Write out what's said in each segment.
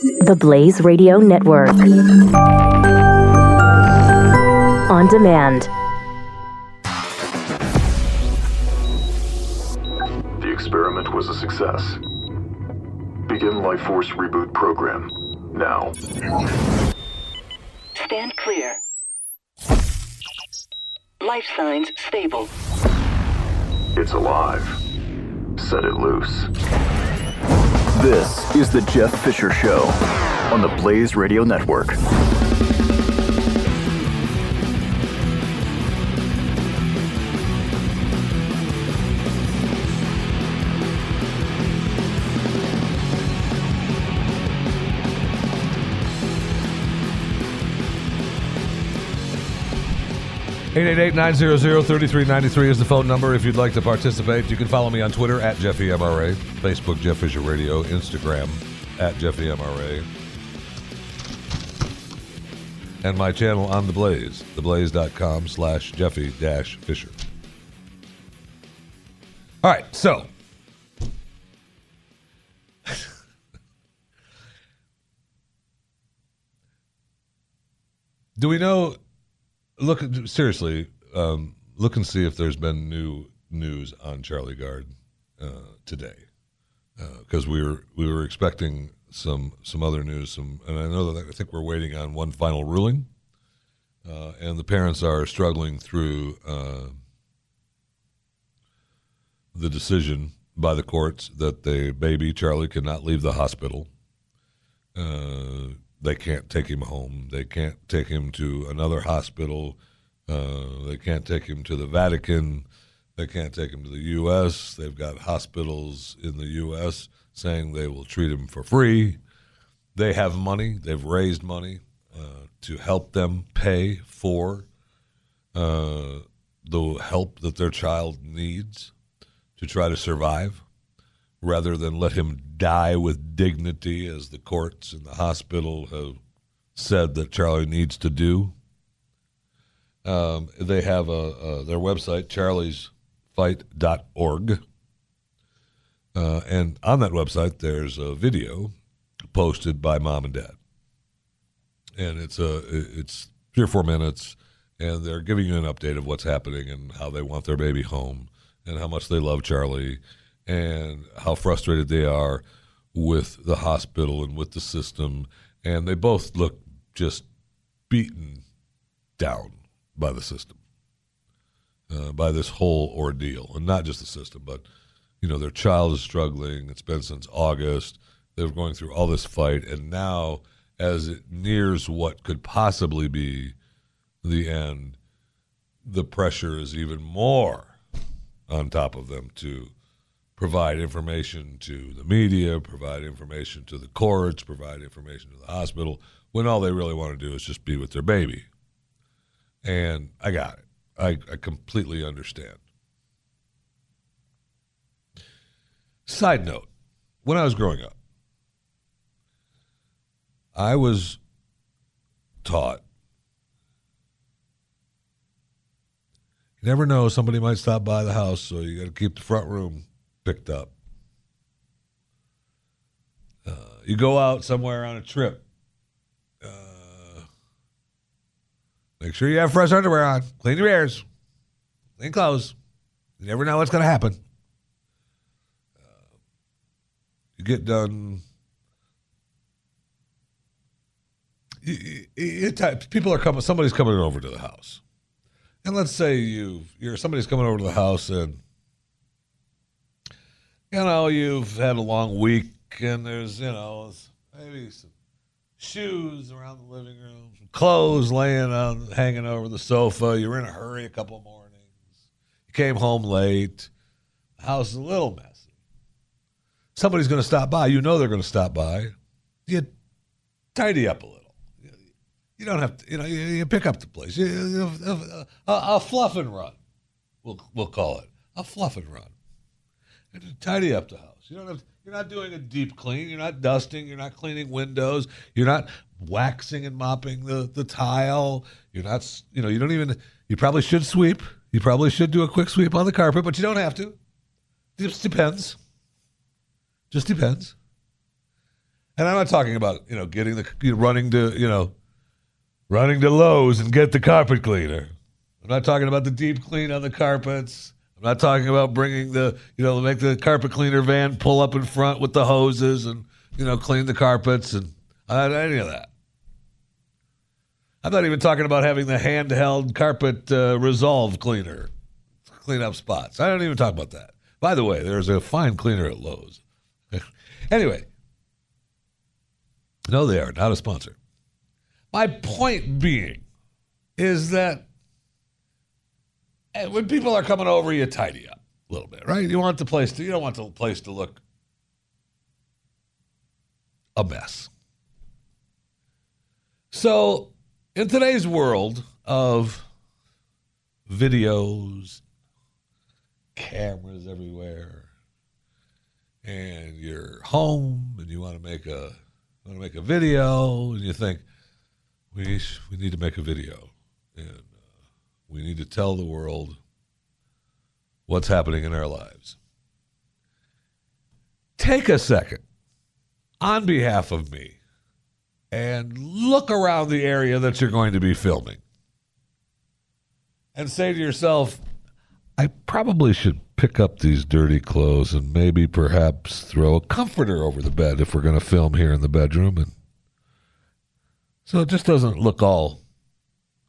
The Blaze Radio Network. On demand. The experiment was a success. Begin Life Force Reboot Program. Now. Stand clear. Life signs stable. It's alive. Set it loose. This is the Jeff Fisher Show on the Blaze Radio Network. 888-900-3393 is the phone number if you'd like to participate. You can follow me on Twitter at Jeffy MRA, Facebook Jeff Fisher Radio, Instagram at Jeffy MRA, and my channel on The Blaze, theblaze.com slash Jeffy dash Fisher. All right, so Do we know look seriously um, look and see if there's been new news on Charlie Gard uh, today. Because uh, we were we were expecting some some other news some and I know that I think we're waiting on one final ruling. Uh, and the parents are struggling through uh, the decision by the courts that the baby Charlie cannot leave the hospital. Uh, they can't take him home. They can't take him to another hospital. Uh, they can't take him to the Vatican. They can't take him to the U.S. They've got hospitals in the U.S. saying they will treat him for free. They have money. They've raised money uh, to help them pay for uh, the help that their child needs to try to survive rather than let him die with dignity, as the courts and the hospital have said that Charlie needs to do. Um, they have a, a, their website, charliesfight.org. Uh, and on that website, there's a video posted by mom and dad. And it's a it's three or four minutes, and they're giving you an update of what's happening and how they want their baby home and how much they love Charlie and how frustrated they are with the hospital and with the system. And they both look just beaten down by the system, uh, by this whole ordeal. And not just the system, but, you know, their child is struggling. It's been since August. They're going through all this fight. And now, as it nears what could possibly be the end, the pressure is even more on top of them to provide information to the media, provide information to the courts, provide information to the hospital, when all they really want to do is just be with their baby. And I got it. I, I completely understand. Side note when I was growing up, I was taught you never know, somebody might stop by the house, so you got to keep the front room picked up. Uh, you go out somewhere on a trip. Uh, make sure you have fresh underwear on. Clean your ears. Clean clothes. You never know what's going to happen. Uh, you get done. You, you, people are coming. Somebody's coming over to the house, and let's say you, you're somebody's coming over to the house, and you know, you've had a long week and there's, you know, maybe some shoes around the living room, some clothes laying on, hanging over the sofa. You're in a hurry a couple mornings. You came home late. The house is a little messy. Somebody's going to stop by. You know they're going to stop by. You tidy up a little. You don't have to, you know, you, you pick up the place. You, you, a, a, a fluff and run, we'll, we'll call it. A fluff and run tidy up the house. You don't have. You're not doing a deep clean. You're not dusting. You're not cleaning windows. You're not waxing and mopping the the tile. You're not. You know. You don't even. You probably should sweep. You probably should do a quick sweep on the carpet, but you don't have to. Just depends. Just depends. And I'm not talking about you know getting the you know, running to you know running to Lowe's and get the carpet cleaner. I'm not talking about the deep clean on the carpets. I'm not talking about bringing the you know make the carpet cleaner van pull up in front with the hoses and you know clean the carpets and uh, any of that. I'm not even talking about having the handheld carpet uh, resolve cleaner clean up spots. I don't even talk about that. By the way, there's a fine cleaner at Lowe's. anyway, no, they are not a sponsor. My point being is that eh, when people are coming over, you tidy up a little bit, right? You want the place to you don't want the place to look a mess. So, in today's world of videos, cameras everywhere, and you're home and you want to make a want to make a video, and you think we we need to make a video, and we need to tell the world what's happening in our lives. Take a second on behalf of me and look around the area that you're going to be filming and say to yourself, I probably should pick up these dirty clothes and maybe perhaps throw a comforter over the bed if we're going to film here in the bedroom and so it just doesn't look all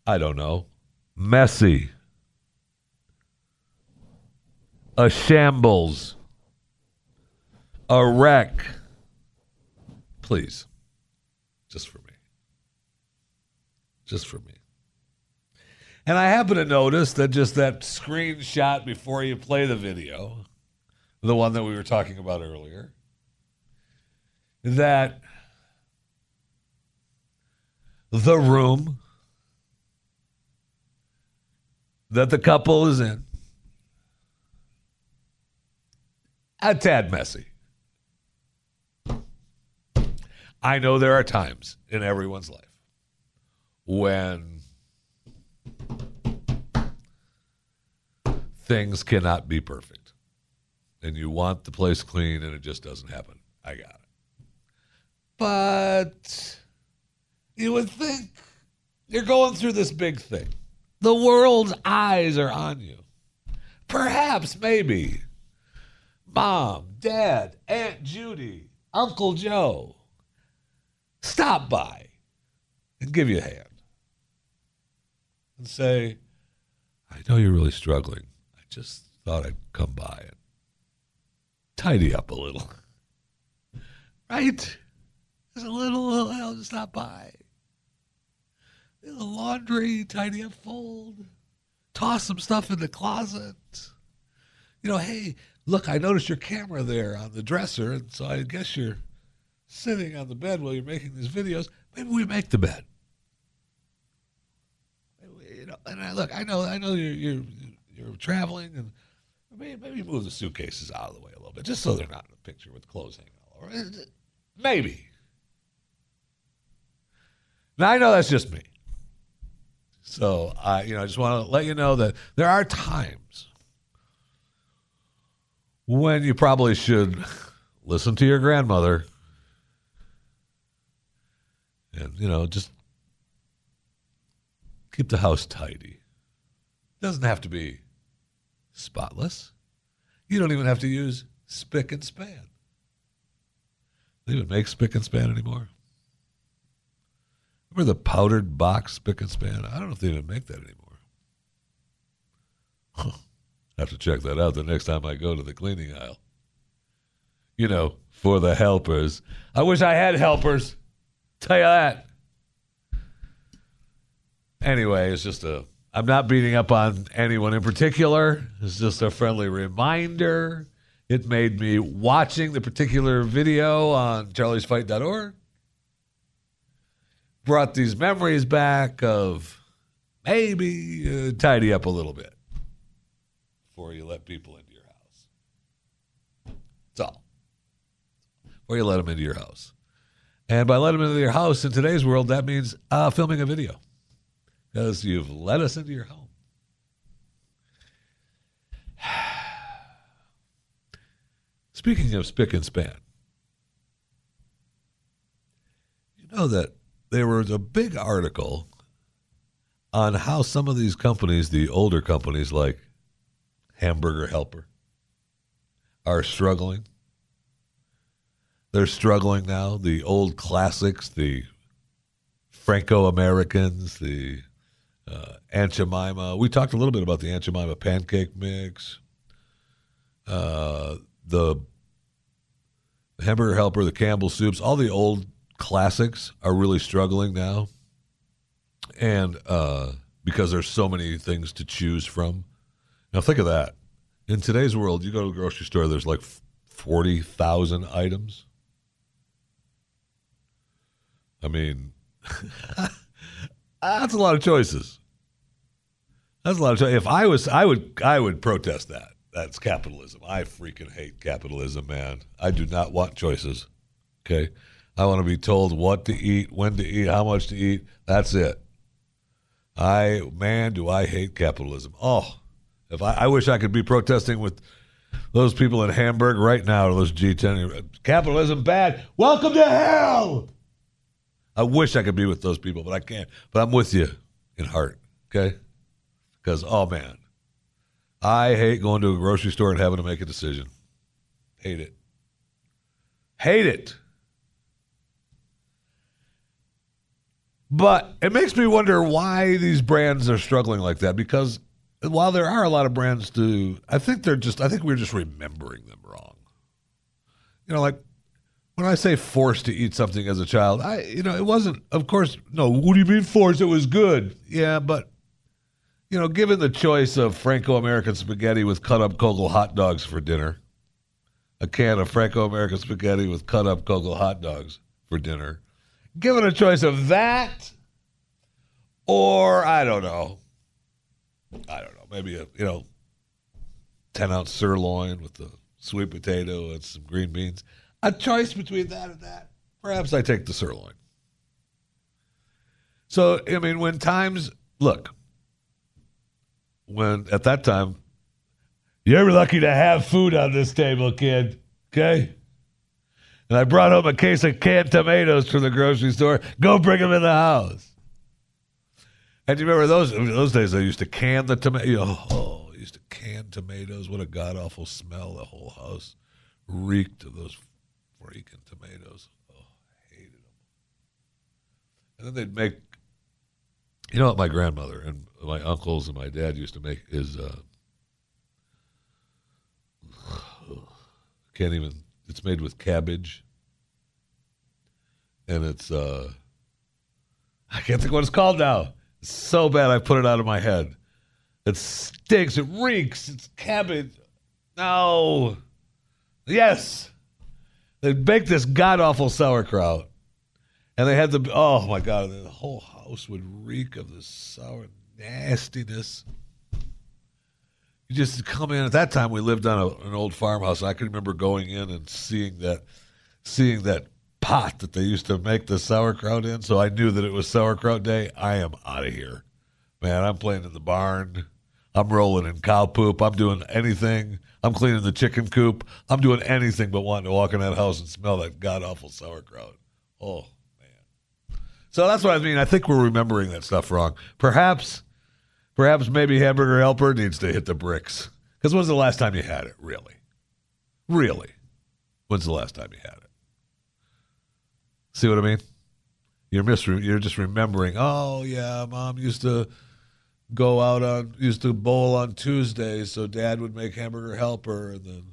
I don't know, messy. A shambles. A wreck. Please. Just for me. Just for me. And I happen to notice that just that screenshot before you play the video, the one that we were talking about earlier, that the room that the couple is in, a tad messy. I know there are times in everyone's life when things cannot be perfect. And you want the place clean and it just doesn't happen. I got it. But you would think you're going through this big thing. The world's eyes are on you. Perhaps, maybe, mom, dad, Aunt Judy, Uncle Joe stop by and give you a hand and say, I know you're really struggling. I just thought I'd come by and tidy up a little. Right? Just a little, I'll stop by. The laundry, tidy up, fold, toss some stuff in the closet. You know, hey, look, I noticed your camera there on the dresser, and so I guess you're sitting on the bed while you're making these videos. Maybe we make the bed. You know, and I look, I know, I know you're you're you're traveling, and maybe, maybe move the suitcases out of the way a little bit, just so they're not in the picture with clothes hanging all over. Maybe. Now I know that's just me. So I, you know, I just want to let you know that there are times when you probably should listen to your grandmother and you know just keep the house tidy. Doesn't have to be spotless. You don't even have to use Spic and Span. They even make Spic and Span anymore. Remember the powdered box Spic and Span? I don't know if they even make that anymore. Huh. Have to check that out the next time I go to the cleaning aisle. You know, for the helpers. I wish I had helpers. Tell you that. Anyway, it's just a. I'm not beating up on anyone in particular. It's just a friendly reminder. It made me watching the particular video on charliesfight.org brought these memories back of maybe uh, tidy up a little bit before you let people into your house. That's all. Before you let them into your house. And by let them into your house in today's world, that means uh, filming a video because you've let us into your home. Speaking of Spic and Span, you know that there was a big article on how some of these companies, the older companies like Hamburger Helper, are struggling. They're struggling now. The old classics, the Franco Americans, the uh, Aunt Jemima. We talked a little bit about the Aunt Jemima pancake mix, uh, the Hamburger Helper, the Campbell soups. All the old classics are really struggling now, and uh, because there's so many things to choose from. Now think of that. In today's world, you go to the grocery store. There's like forty thousand items. I mean, that's a lot of choices. That's a lot of choices. If I was, I would, I would protest that. That's capitalism. I freaking hate capitalism, man. I do not want choices. Okay, I want to be told what to eat, when to eat, how much to eat. That's it. I man, do I hate capitalism. Oh, if I, I wish I could be protesting with those people in Hamburg right now, those G10 capitalism bad. Welcome to hell. I wish I could be with those people, but I can't. But I'm with you in heart, okay? Because oh man, I hate going to a grocery store and having to make a decision. Hate it. Hate it. But it makes me wonder why these brands are struggling like that because while there are a lot of brands to I think they're just I think we're just remembering them wrong. You know, like when I say forced to eat something as a child, I you know, it wasn't of course no, what do you mean forced? It was good. Yeah, but you know, given the choice of Franco American spaghetti with cut up Kogel hot dogs for dinner, a can of Franco American spaghetti with cut up Kogel hot dogs for dinner, given a choice of that or I don't know, I don't know, maybe a you know, ten ounce sirloin with the sweet potato and some green beans. A choice between that and that. Perhaps I take the sirloin. So I mean, when times look, when at that time, you're lucky to have food on this table, kid. Okay. And I brought home a case of canned tomatoes from the grocery store. Go bring them in the house. And do you remember those those days? I used to can the tomato. Oh, used to can tomatoes. What a god awful smell! The whole house reeked of those freaking tomatoes. Oh, I hated them. And then they'd make. You know what my grandmother and my uncles and my dad used to make is. Uh, can't even. It's made with cabbage. And it's. uh I can't think what it's called now so bad I put it out of my head. It stinks. It reeks. It's cabbage. No. Yes. They baked this god awful sauerkraut. And they had the, oh my God, the whole house would reek of this sour nastiness. You just come in. At that time, we lived on a, an old farmhouse. I can remember going in and seeing that, seeing that pot that they used to make the sauerkraut in, so I knew that it was sauerkraut day. I am out of here. Man, I'm playing in the barn. I'm rolling in cow poop. I'm doing anything. I'm cleaning the chicken coop. I'm doing anything but wanting to walk in that house and smell that god awful sauerkraut. Oh, man. So that's what I mean. I think we're remembering that stuff wrong. Perhaps, perhaps maybe Hamburger Helper needs to hit the bricks. Because when's the last time you had it, really? Really? When's the last time you had it? See what I mean? You're mis- you're just remembering. Oh yeah, mom used to go out on used to bowl on Tuesdays, so dad would make hamburger helper, and then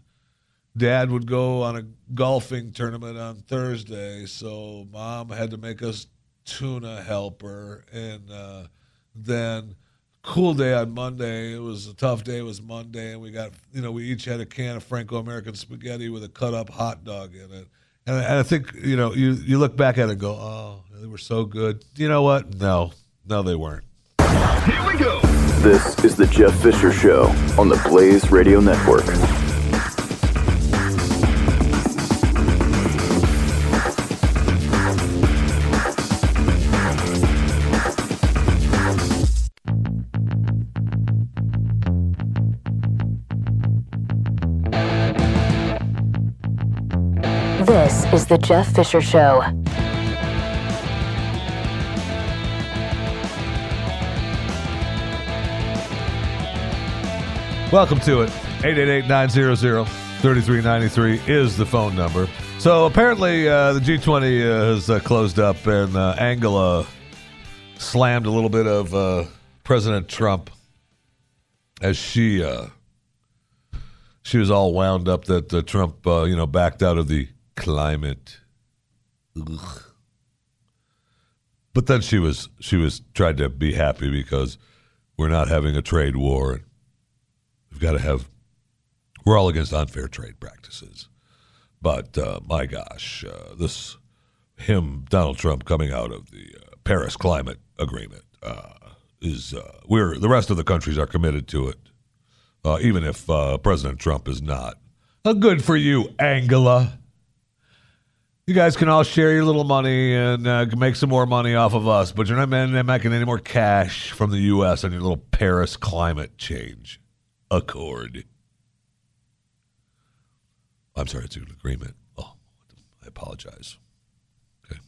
dad would go on a golfing tournament on Thursday, so mom had to make us tuna helper, and uh, then cool day on Monday. It was a tough day. It was Monday, and we got you know we each had a can of Franco American spaghetti with a cut up hot dog in it and, and I think you know you you look back at it and go, oh, they were so good. You know what? No, no, they weren't. Here we go. This is the Jeff Fisher Show on the Blaze Radio Network. is The Jeff Fisher Show. Welcome to it. 888 900 3393 is the phone number. So apparently, uh, the G20 uh, has uh, closed up, and uh, Angela slammed a little bit of uh, President Trump as she uh, she was all wound up that Trump, you know, backed out of the climate. Ugh. But then she was she was tried to be happy because we're not having a trade war. We've got to have we're all against unfair trade practices. But uh, my gosh, uh, this him Donald Trump coming out of the uh, Paris Climate Agreement uh, is uh, we're the rest of the countries are committed to it, uh, even if President Trump is not. good for you, Angela. You guys can all share your little money and uh, make some more money off of us, but you're not making any more cash from the U.S. on your little Paris climate change accord. I'm sorry, it's an agreement. Oh, I apologize. Okay.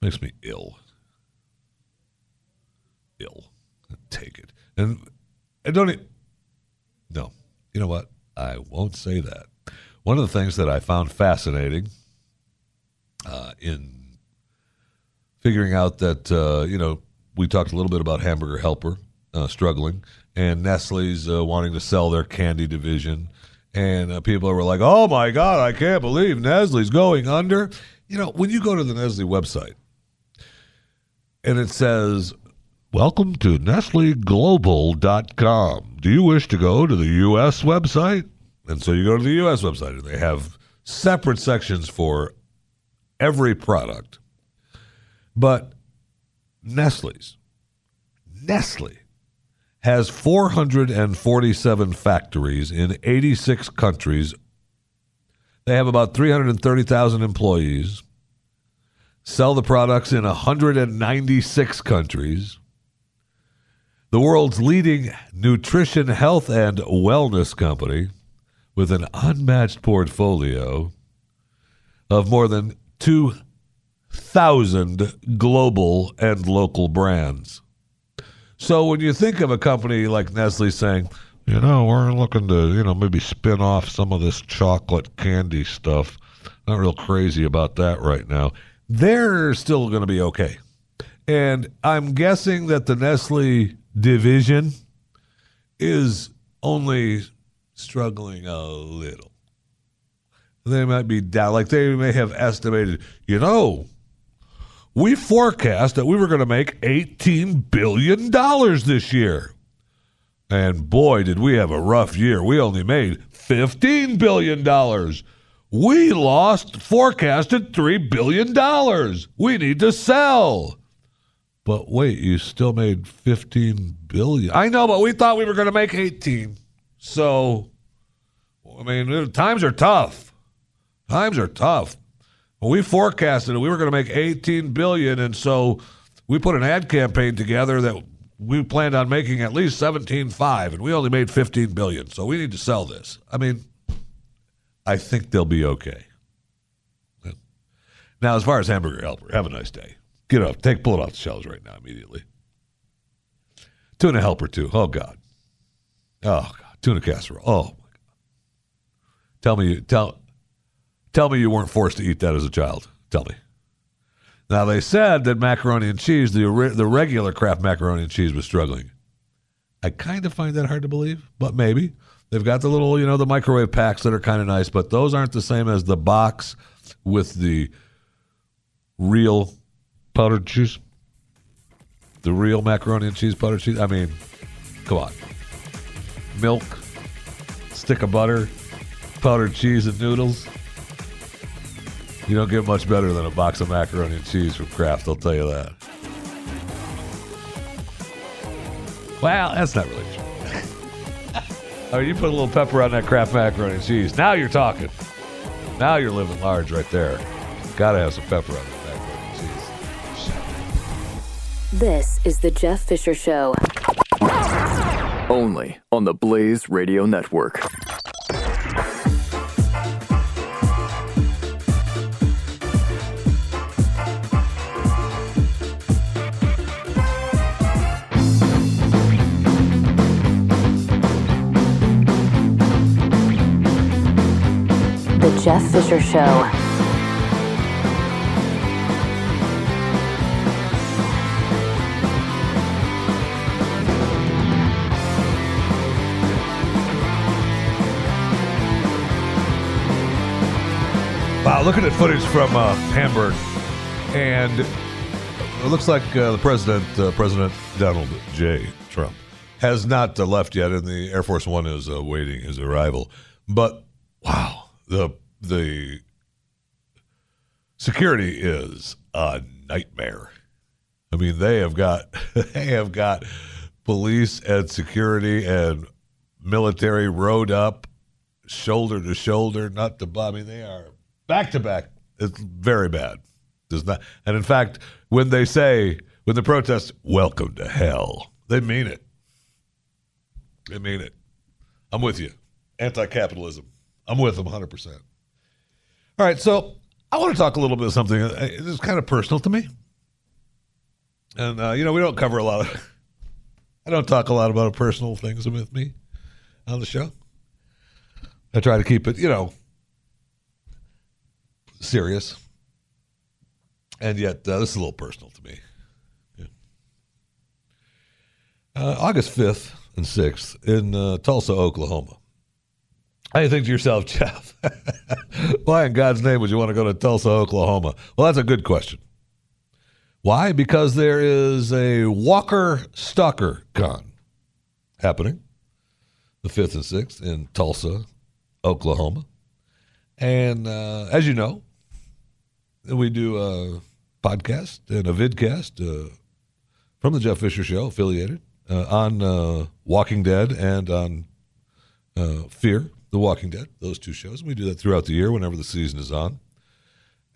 Makes me ill. Ill. Take it. And I don't. E- no. You know what? I won't say that. One of the things that I found fascinating uh, in figuring out that, uh, you know, we talked a little bit about Hamburger Helper uh, struggling and Nestle's uh, wanting to sell their candy division and uh, people were like, "Oh my God, I can't believe Nestle's going under." You know, when you go to the Nestle website and it says, "Welcome to NestleGlobal.com. Do you wish to go to the U.S. website?" And so you go to the U.S. website, and they have separate sections for every product. But Nestle's, Nestle has 447 factories in 86 countries. They have about 330,000 employees, sell the products in 196 countries. The world's leading nutrition, health, and wellness company with an unmatched portfolio of more than 2,000 global and local brands. So when you think of a company like Nestle saying, you know, we're looking to, you know, maybe spin off some of this chocolate candy stuff. Not real crazy about that right now. They're still going to be okay. And I'm guessing that the Nestle division is only struggling a little. They might be down, like they may have estimated, you know, we forecast that we were going to make $18 billion this year. And boy, did we have a rough year. We only made $15 billion. We lost forecasted $3 billion. We need to sell. But wait, you still made 15 billion. I know, but we thought we were going to make 18. So I mean, times are tough. Times are tough. We forecasted that we were going to make 18 billion, and so we put an ad campaign together that we planned on making at least 17.5, and we only made 15 billion. So we need to sell this. I mean, I think they'll be okay. Now, as far as Hamburger Helper, have a nice day. Get up, take pull it off the shelves right now immediately. Tuna Helper too. Oh God. Oh God. Tuna casserole. Oh my God. Tell me, tell Tell me you weren't forced to eat that as a child. Tell me. Now they said that macaroni and cheese, the the regular Kraft macaroni and cheese, was struggling. I kind of find that hard to believe, but maybe they've got the little, you know, the microwave packs that are kind of nice, but those aren't the same as the box with the real powdered cheese. The real macaroni and cheese powdered cheese. I mean, come on, milk, stick of butter, powdered cheese, and noodles. You don't get much better than a box of macaroni and cheese from Kraft, I'll tell you that. Well, that's not really true. oh, you put a little pepper on that Kraft macaroni and cheese. Now you're talking. Now you're living large right there. Gotta have some pepper on that macaroni and cheese. This is the Jeff Fisher Show. Only on the Blaze Radio Network. The Jeff Fisher Show. Looking at footage from uh, Hamburg, and it looks like uh, the president, uh, President Donald J. Trump, has not uh, left yet, and the Air Force One is awaiting his arrival. But wow, the the security is a nightmare. I mean, they have got they have got police and security and military rode up, shoulder to shoulder, not to. I mean, they are back to back. It's very bad. Does not, and in fact, when they say when the protest "Welcome to hell," they mean it. They mean it. I'm with you. Anti-capitalism. I'm with them 100. percent All right, so I want to talk a little bit of something. It's kind of personal to me, and uh, you know we don't cover a lot of. I don't talk a lot about personal things with me on the show. I try to keep it, you know, serious. And yet, uh, this is a little personal to me. Yeah. Uh, August 5th and 6th in uh, Tulsa, Oklahoma. How do you think to yourself, Jeff? Why in God's name would you want to go to Tulsa, Oklahoma? Well, that's a good question. Why? Because there is a Walker Stalker Con happening the 5th and 6th in Tulsa, Oklahoma. And uh, as you know, we do a podcast and a vidcast uh, from the Jeff Fisher Show, affiliated uh, on uh, Walking Dead and on uh, Fear, The Walking Dead, those two shows. And We do that throughout the year whenever the season is on.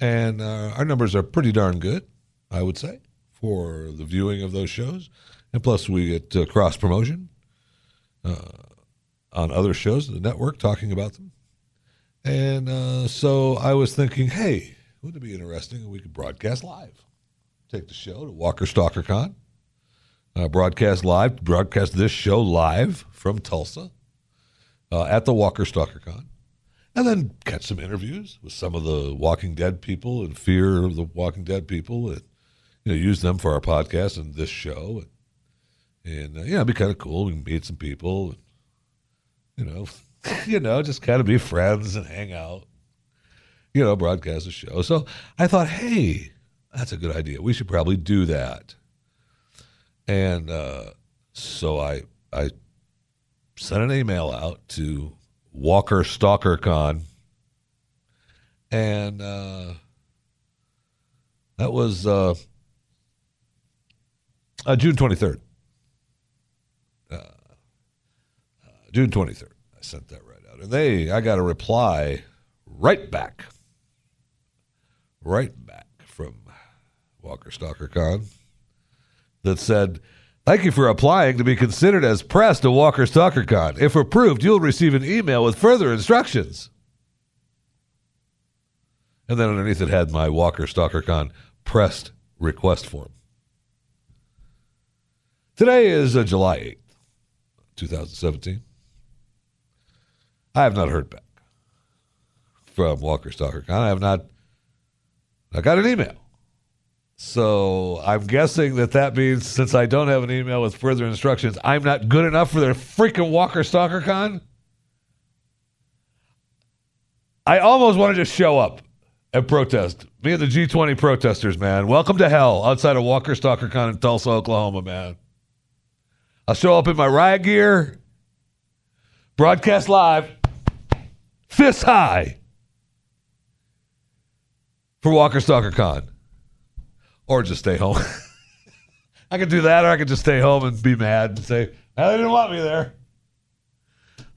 And uh, our numbers are pretty darn good, I would say, for the viewing of those shows. And plus, we get uh, cross promotion on other shows the network talking about them. And so I was thinking, hey, wouldn't it be interesting if we could broadcast live? Take the show to Walker Stalker Con, uh, broadcast live, broadcast this show live from Tulsa uh, at the Walker Stalker Con, and then catch some interviews with some of the Walking Dead people and fear of the Walking Dead people, and you know use them for our podcast and this show, and, and uh, yeah, it'd be kind of cool. We can meet some people, and, you know, you know, just kind of be friends and hang out you know, broadcast a show. So I thought, hey, that's a good idea. We should probably do that. And uh, so I I sent an email out to Walker Stalker Con, and uh, that was uh, uh June twenty third. Uh, uh, June twenty third. I sent that right out, and they I got a reply right back right back from Walker Stalker Con that said, Thank you for applying to be considered as press to Walker Stalker Con. If approved, you'll receive an email with further instructions. And then underneath it had my Walker Stalker Con pressed request form. Today is uh, July 8th, 2017. I have not heard back from Walker Stalker Con. I have not I got an email. So I'm guessing that that means since I don't have an email with further instructions, I'm not good enough for their freaking Walker Stalker Con. I almost want to just show up and protest. Me and the G20 protesters, man. Welcome to hell outside of Walker Stalker Con in Tulsa, Oklahoma, man. I'll show up in my riot gear, broadcast live, fist high for Walker Stalker Con. Or just stay home. I could do that, or I could just stay home and be mad and say, nah, they didn't want me there.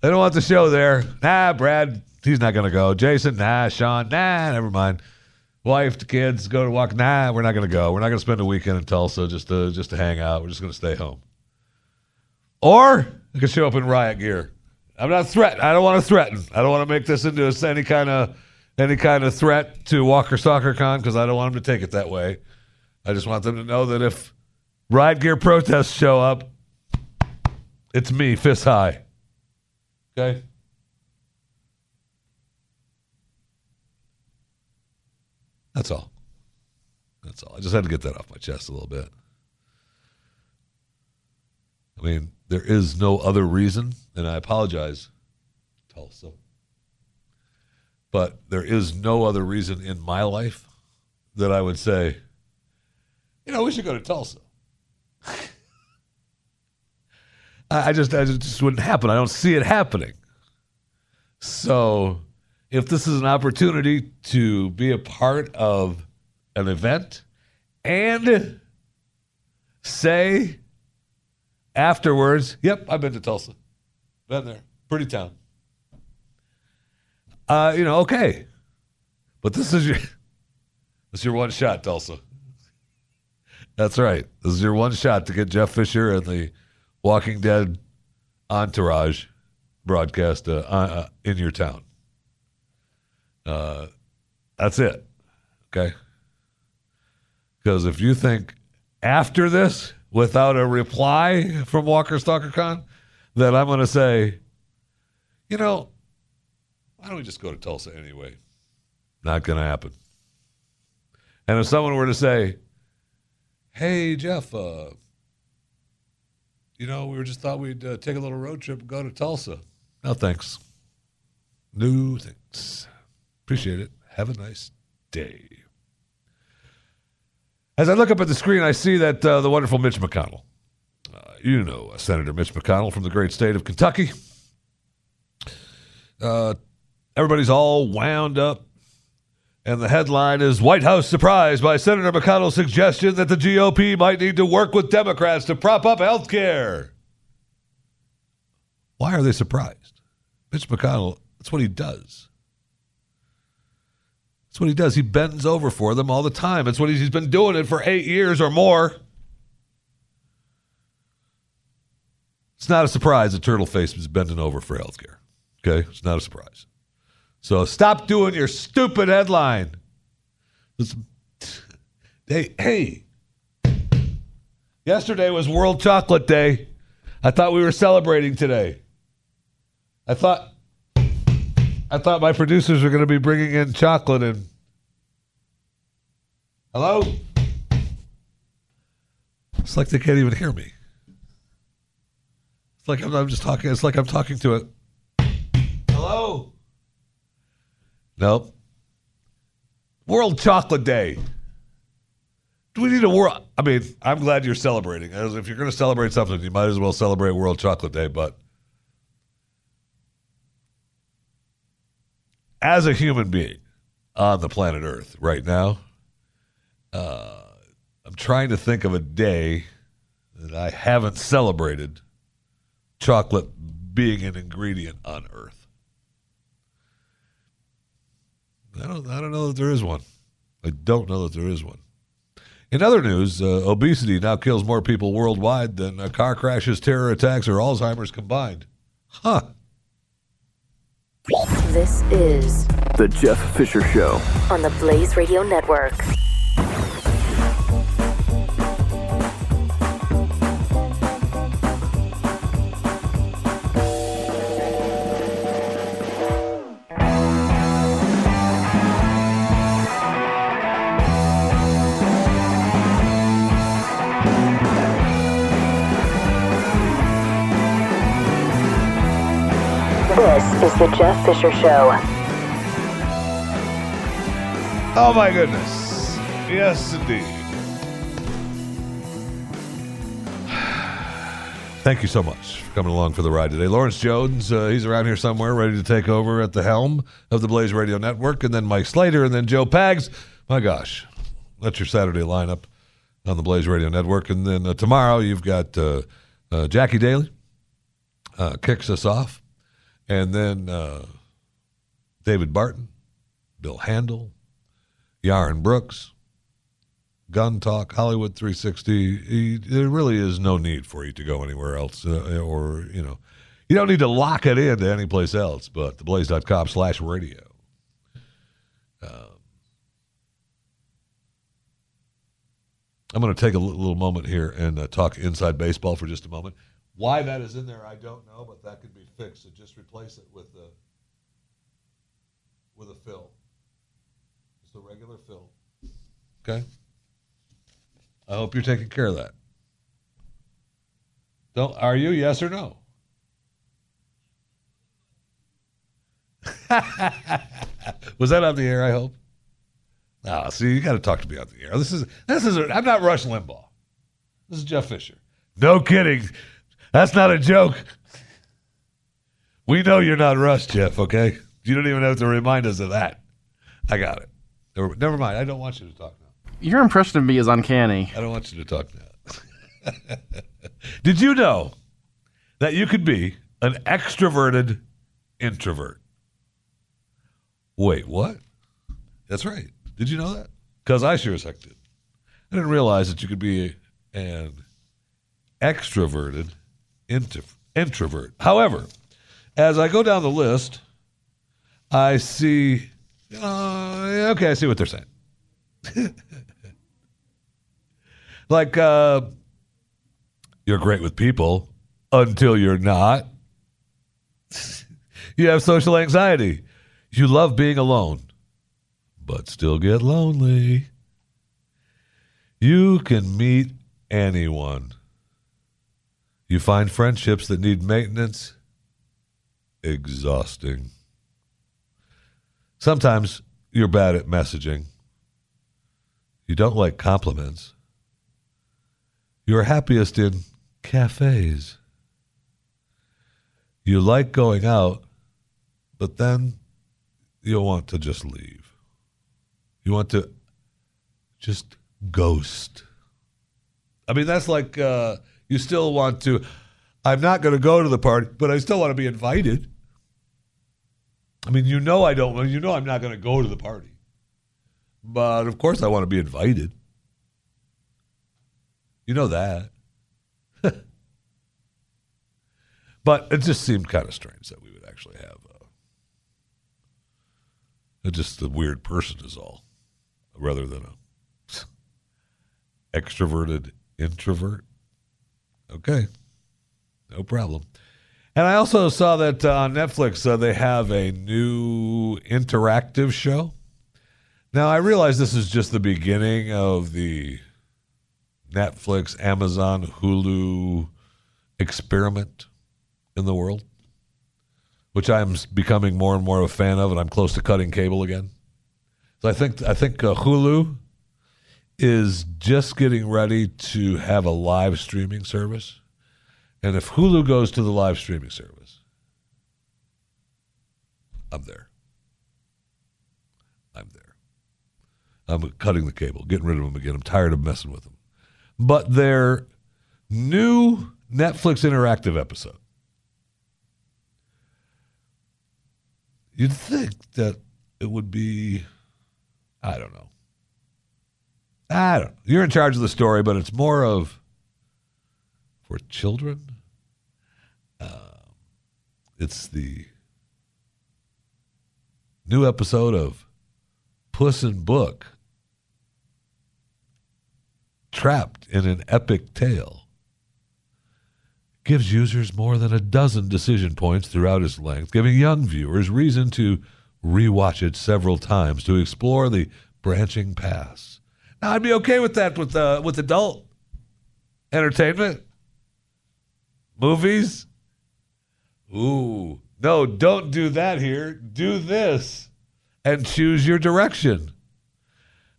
They don't want the show there. Nah, Brad, he's not to go. Jason, nah. Sean, nah, never mind. Wife, the kids, go to walk. Nah, we're not to go. We're not to spend a weekend in Tulsa just to just to hang out. We're just to stay home. Or I could show up in riot gear. I'm not threatened. I don't want to threaten. I don't want to make this into any kind of any kind of threat to Walker Stalker Con because I don't want them to take it that way. I just want them to know that if ride gear protests show up, it's me, fist high. Okay? That's all. That's all. I just had to get that off my chest a little bit. I mean, there is no other reason, and I apologize, Tulsa. But there is no other reason in my life that I would say, you know, we should go to Tulsa. I, just, I just wouldn't happen. I don't see it happening. So, if this is an opportunity to be a part of an event and say afterwards, yep, I've been to Tulsa. Been there. Pretty town. Uh, you know, okay. But this is your this is your one shot, Tulsa. That's right. This is your one shot to get Jeff Fisher and the Walking Dead entourage broadcast uh, uh, in your town. Uh, that's it. Okay. Because if you think after this, without a reply from Walker Stalker Con, that I'm going to say, you know, why don't we just go to Tulsa anyway? Not going to happen. And if someone were to say, hey, Jeff, uh, you know, we just thought we'd uh, take a little road trip and go to Tulsa. No, thanks. No, thanks. Appreciate it. Have a nice day. As I look up at the screen, I see that uh, the wonderful Mitch McConnell, uh, you know, uh, Senator Mitch McConnell from the great state of Kentucky. Uh, everybody's all wound up, and the headline is White House surprised by Senator McConnell's suggestion that the GOP might need to work with Democrats to prop up health care. Why are they surprised? Mitch McConnell, that's what he does. That's what he does. He bends over for them all the time. It's what he's, he's been doing it for eight years or more. It's not a surprise that Turtleface is bending over for health care. Okay? It's not a surprise. So stop doing your stupid headline. Hey, hey. Yesterday was World Chocolate Day. I thought we were celebrating today. I thought I thought my producers were going to be bringing in chocolate and. Hello? It's like they can't even hear me. It's like I'm, I'm just talking. It's like I'm talking to it. Nope. World Chocolate Day. Do we need a world? I mean, I'm glad you're celebrating. As if you're going to celebrate something, you might as well celebrate World Chocolate Day. But as a human being on the planet Earth right now, uh, I'm trying to think of a day that I haven't celebrated chocolate being an ingredient on Earth. I don't, I don't know that there is one. I don't know that there is one. In other news, uh, obesity now kills more people worldwide than uh, car crashes, terror attacks, or Alzheimer's combined. Huh. This is The Jeff Fisher Show. on the Blaze Radio Network. Jeff Fisher Show. Oh my goodness. Yes, indeed. Thank you so much for coming along for the ride today. Lawrence Jones, uh, he's around here somewhere ready to take over at the helm of the Blaze Radio Network, and then Mike Slater, and then Joe Pags. My gosh, that's your Saturday lineup on the Blaze Radio Network. And then uh, tomorrow you've got uh, uh, Jackie Daly uh, kicks us off, and then uh, David Barton, Bill Handel, Yaron Brooks, Gun Talk, Hollywood 360. He, there really is no need for you to go anywhere else, uh, or you know, you don't need to lock it into any place else. But theblaze.com slash radio. Um, I'm going to take a little moment here and uh, talk inside baseball for just a moment. Why that is in there, I don't know, but that could be fixed. So just replace it with a with a fill. Just a regular fill. Okay. I hope you're taking care of that. Don't are you? Yes or no? Was that on the air? I hope. Ah, see, you got to talk to me on the air. This is this is. I'm not Rush Limbaugh. This is Jeff Fisher. No kidding. That's not a joke. We know you're not Rush, Jeff. Okay, you don't even have to remind us of that. I got it. Never, never mind. I don't want you to talk now. Your impression of me is uncanny. I don't want you to talk now. Did you know that you could be an extroverted introvert? Wait, what? That's right. Did you know that? Because I sure as heck did. I didn't realize that you could be an extroverted introvert. However, as I go down the list, I see. Uh, okay, I see what they're saying. like, uh, you're great with people until you're not. you have social anxiety. You love being alone, but still get lonely. You can meet anyone. You find friendships that need maintenance exhausting. Sometimes you're bad at messaging. You don't like compliments. You're happiest in cafes. You like going out, but then you want to just leave. You want to just ghost. I mean, that's like uh, you still want to. I'm not going to go to the party, but I still want to be invited. I mean, you know, I don't. You know, I'm not going to go to the party, but of course, I want to be invited. You know that. but it just seemed kind of strange that we would actually have uh, just a weird person is all, rather than a extroverted introvert. Okay, no problem. And I also saw that uh, on Netflix uh, they have a new interactive show. Now I realize this is just the beginning of the Netflix, Amazon, Hulu experiment in the world, which I'm becoming more and more of a fan of, and I'm close to cutting cable again. So I think I think uh, Hulu is just getting ready to have a live streaming service, and if Hulu goes to the live streaming service, I'm there. I'm there. I'm cutting the cable, getting rid of them again. I'm tired of messing with them. But their new Netflix interactive episode You'd think that it would be, I don't know. I don't know. You're in charge of the story, but it's more of for children. Uh, it's the new episode of Puss in Book Trapped in an Epic Tale gives users more than a dozen decision points throughout its length, giving young viewers reason to rewatch it several times to explore the branching paths. I'd be okay with that with uh, with adult entertainment, movies. Ooh, no, don't do that here. Do this, and choose your direction.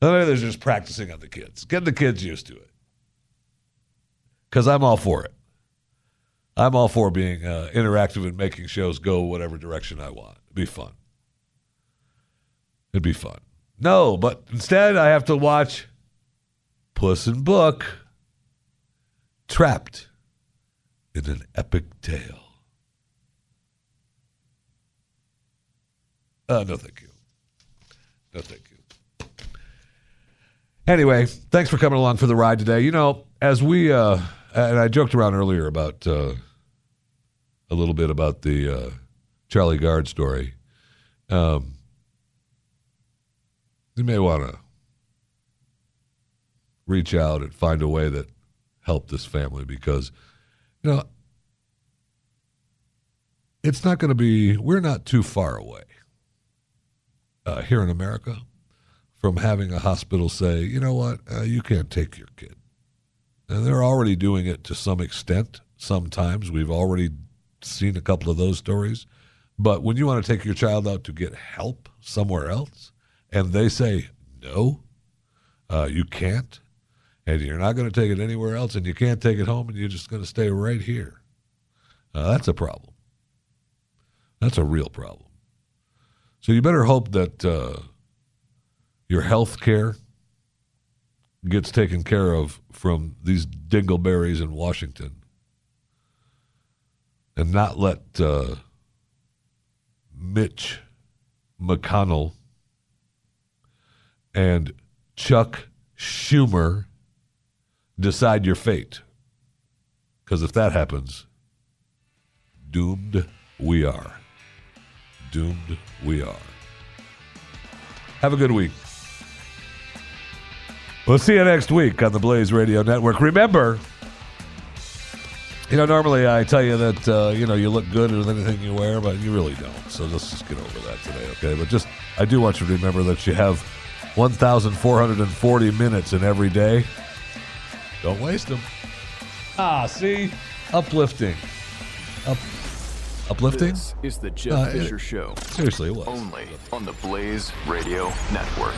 Maybe they're just practicing on the kids, getting the kids used to it. Because I'm all for it. I'm all for being uh, interactive and making shows go whatever direction I want. It'd be fun. It'd be fun. No, but instead I have to watch Puss in Book trapped in an epic tale. Uh, no, thank you. No, thank you. Anyway, thanks for coming along for the ride today. You know, as we uh, and I joked around earlier about uh, a little bit about the uh, Charlie Gard story. Um, you may want to reach out and find a way that help this family because, you know, it's not going to be. We're not too far away uh, here in America from having a hospital say, you know what, uh, you can't take your kid. And they're already doing it to some extent. Sometimes we've already seen a couple of those stories. But when you want to take your child out to get help somewhere else, and they say no, uh, you can't, and you're not going to take it anywhere else, and you can't take it home, and you're just going to stay right here. Uh, that's a problem. That's a real problem. So you better hope that uh, your health care gets taken care of from these dingleberries in Washington and not let uh, Mitch McConnell and Chuck Schumer decide your fate. Because if that happens, doomed we are. Doomed we are. Have a good week. We'll see you next week on the Blaze Radio Network. Remember, you know, normally I tell you that, uh, you know, you look good with anything you wear, but you really don't. So let's just get over that today, okay? But just, I do want you to remember that you have 1,440 minutes in every day. Don't waste them. Ah, see? Uplifting. Up, uplifting? This is the Jeff Uh, Fisher Show. Seriously, it was. Only on the Blaze Radio Network.